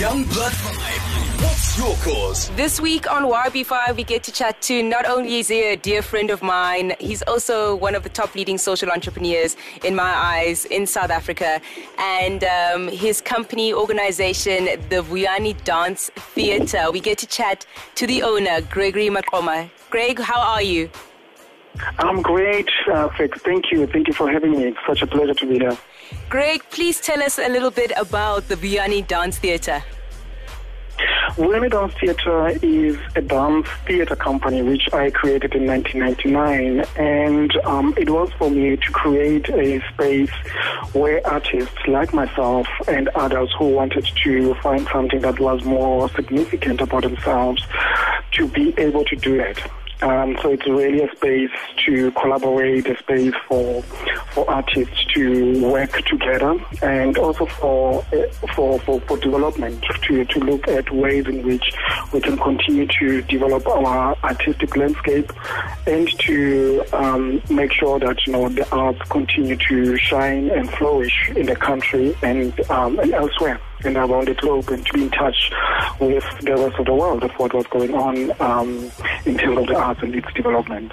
Young Blood Vibe. What's your cause? This week on YB5, we get to chat to not only is he a dear friend of mine, he's also one of the top leading social entrepreneurs in my eyes in South Africa. And um, his company organization, the Vuyani Dance Theatre. We get to chat to the owner, Gregory Maqoma. Greg, how are you? I'm great, uh, Fix. Thank you. Thank you for having me. It's such a pleasure to be here. Greg, please tell us a little bit about the Vuyani Dance Theatre. Vuyani Dance Theatre is a dance theatre company which I created in 1999, and um, it was for me to create a space where artists like myself and others who wanted to find something that was more significant about themselves to be able to do it. Um, so it's really a space to collaborate, a space for for artists to work together, and also for for for, for development to to look at ways in which we can continue to develop our artistic landscape, and to um, make sure that you know the arts continue to shine and flourish in the country and um, and elsewhere and around the globe and to be in touch with the rest of the world of what was going on um, in terms of the arts and its development.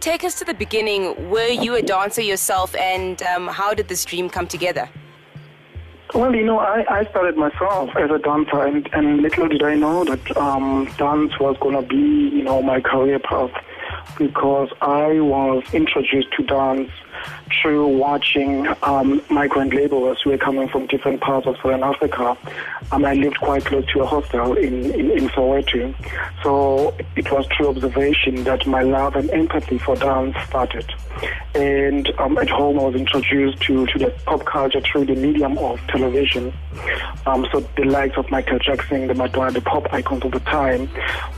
Take us to the beginning. Were you a dancer yourself, and um, how did this dream come together? Well, you know, I, I started myself as a dancer, and, and little did I know that um, dance was going to be, you know, my career path because I was introduced to dance through watching um, migrant laborers who were coming from different parts of Southern Africa. Um, I lived quite close to a hostel in, in, in Soweto. So it was through observation that my love and empathy for dance started. And um, at home, I was introduced to, to the pop culture through the medium of television. Um, so the likes of Michael Jackson, the Madonna, the pop icons of the time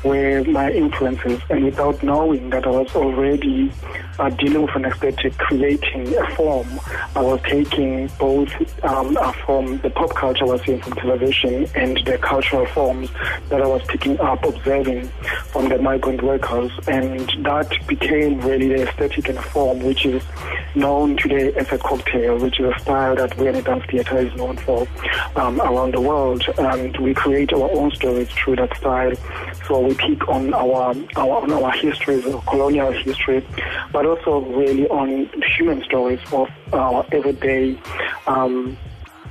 were my influences. And without knowing that I was already uh, dealing with an aesthetic, creating a form, I was taking both um, uh, from the pop culture I was seeing from television and the cultural forms that I was picking up, observing from the migrant workers. And that became really the aesthetic and form which is known today as a cocktail, which is a style that Vuyani Dance Theatre is known for um, around the world. And we create our own stories through that style. So we pick on our, our on our histories, our colonial history, but also really on human stories of our everyday um,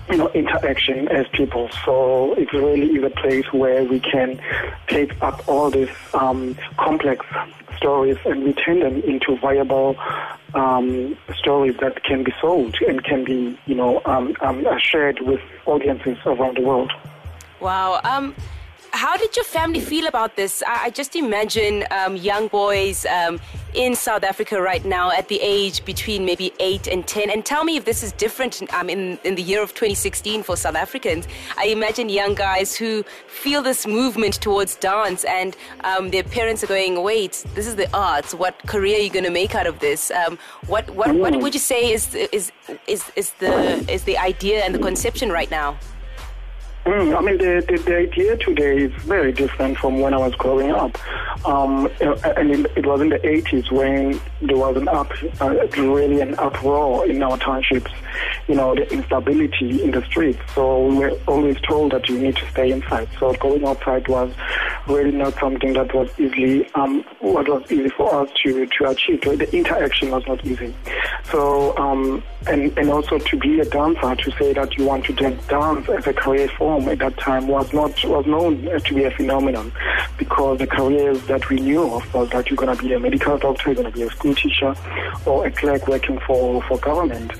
you know, interaction as people. So it really is a place where we can take up all these um, complex stories and we turn them into viable um, stories that can be sold and can be, you know, um, um shared with audiences around the world. Wow. How did your family feel about this? I, I just imagine um, young boys um, in South Africa right now at the age between maybe 8 and 10. And tell me if this is different um, in, in the year of 2016 for South Africans. I imagine young guys who feel this movement towards dance and um, their parents are going, wait, this is the arts. What career are you going to make out of this? Um, what, what, what would you say is, is, is, is, the, is the idea and the conception right now? Mm, I mean, the, the, the, idea today is very different from when I was growing up. Um, and it was in the 80s when there was an up, uh, really an uproar in our townships, you know, the instability in the streets. So we were always told that you need to stay inside. So going outside was really not something that was easily, um, what was easy for us to, to achieve. The interaction was not easy. So, um, and, and also to be a dancer, to say that you want to dance as a career form at that time was not was known to be a phenomenon because the careers that we knew of was that you're going to be a medical doctor, you're going to be a school teacher, or a clerk working for, for government.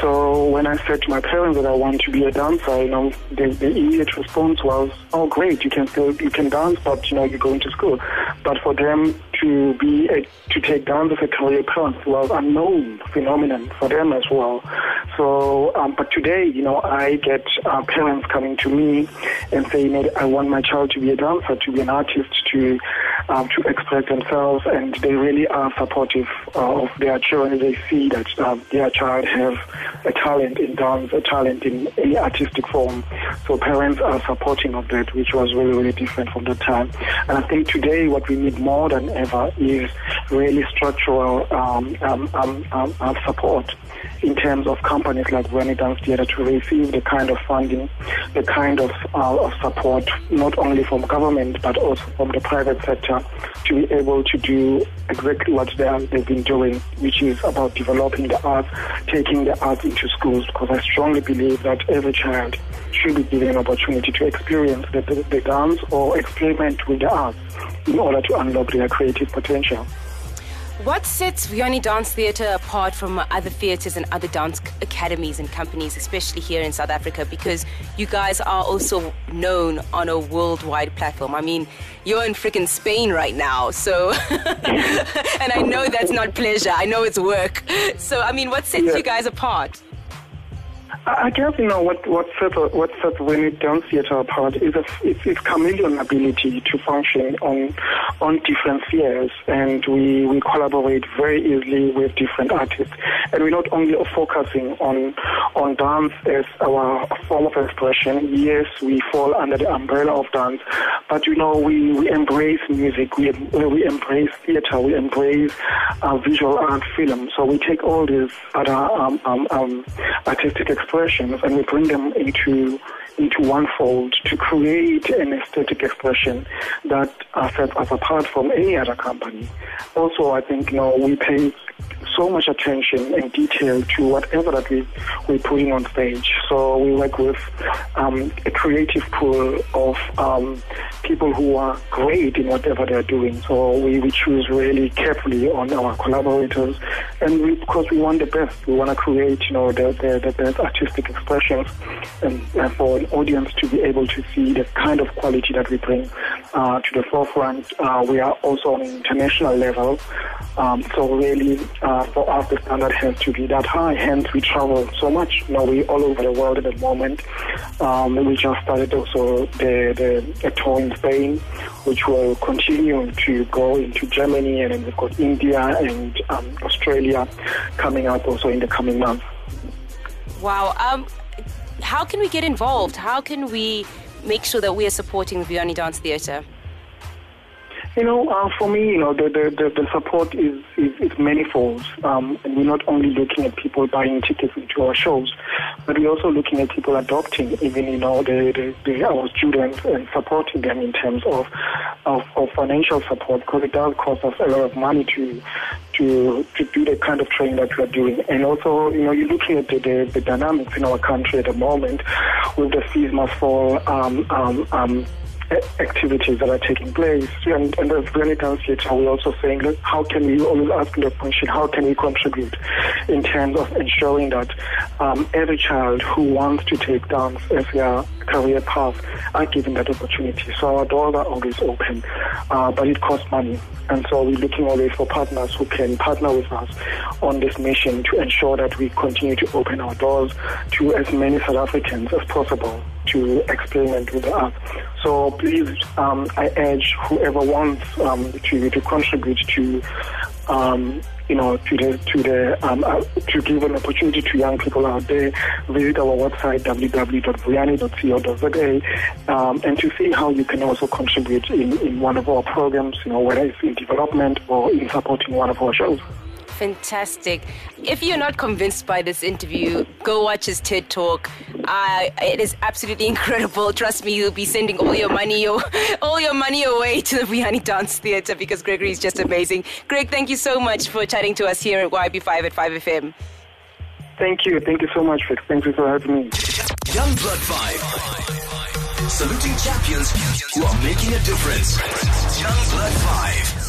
So when I said to my parents that I want to be a dancer, you know, the, the immediate response was, "Oh, great, you can still you can dance, but you know you're going to school." But for them to be a, to take dance as a career path was unknown phenomenon for them as well. So, um, but today, you know, I get uh, parents coming to me and saying, I want my child to be a dancer, to be an artist, to um, to express themselves, and they really are supportive uh, of their children. They see that um, their child have a talent in dance, a talent in any artistic form. So parents are supporting of that, which was really, really different from that time. And I think today what we need more than ever is really structural um, um, um, um support in terms of companies like Dance Theatre to receive the kind of funding, the kind of, uh, of support, not only from government but also from the private sector, to be able to do exactly what they are, they've been doing, which is about developing the arts, taking the arts into schools. Because I strongly believe that every child should be given an opportunity to experience the, the, the dance or experiment with the arts in order to unlock their creative potential. What sets Vuyani Dance Theatre apart from other theatres and other dance academies and companies, especially here in South Africa? Because you guys are also known on a worldwide platform. I mean, you're in freaking Spain right now, so. and I know that's not pleasure, I know it's work. So, I mean, what sets yeah. you guys apart? I guess you know what what sets what sets Vuyani Dance Theatre apart is a, it's, it's chameleon ability to function on on different spheres, and we we collaborate very easily with different artists, and we're not only focusing on on dance as our form of expression. Yes, we fall under the umbrella of dance, but you know we, we embrace music, we we embrace theatre, we embrace uh, visual art, film. So we take all these other um, um, um, artistic expressions and we bring them into into one fold to create an aesthetic expression that sets us apart from any other company. Also, I think you know we pay so much attention and detail to whatever that we, we're putting on stage. So we work with um, a creative pool of um, people who are great in whatever they're doing. So we, we choose really carefully on our collaborators, and we, because we want the best, we want to create, you know, the, the, the best artistic expressions, and, and, for an audience to be able to see the kind of quality that we bring uh, to the forefront. Uh, we are also on an international level, um, so really. Uh, for us, the standard has to be that high. Hence, we travel so much. You know, we all over the world at the moment. Um, we just started also the, the, the tour in Spain, which will continue to go into Germany, and then we've got India and um, Australia coming up also in the coming months. Wow. How can we get involved? How can we make sure that we are supporting the Vuyani Dance Theatre? You know, uh, for me, you know, the, the, the, the support is, is, is manifold. Um, and we're not only looking at people buying tickets into our shows, but we're also looking at people adopting even, you know, the, the, the, our students and supporting them in terms of, of, of financial support because it does cost us a lot of money to, to, to do the kind of training that we are doing. And also, you know, you're looking at the, the, the dynamics in our country at the moment with the must fall um, um, um, activities that are taking place. And, and as Dance Theatre, we're also saying, look, how can we always ask the question, how can we contribute in terms of ensuring that um, every child who wants to take dance as their career path are given that opportunity. So our doors are always open, uh, but it costs money. And so we're looking always for partners who can partner with us on this mission to ensure that we continue to open our doors to as many South Africans as possible to experiment with art. So please, um, I urge whoever wants um, to, to contribute to um, you know, to the to the um, uh, to give an opportunity to young people out there. Visit our website www.vuyani.co.za um, and to see how you can also contribute in, in one of our programs. You know, whether it's in development or in supporting one of our shows. Fantastic. If you're not convinced by this interview, go watch his TED Talk. Uh, it is absolutely incredible. Trust me, you'll be sending all your money, all your money away to the Vuyani Dance Theatre because Gregory is just amazing. Greg, thank you so much for chatting to us here at YB5 at 5FM. Thank you. Thank you so much, Fix. Thank you for having me. Young Blood 5. Saluting champions who are making a difference. Young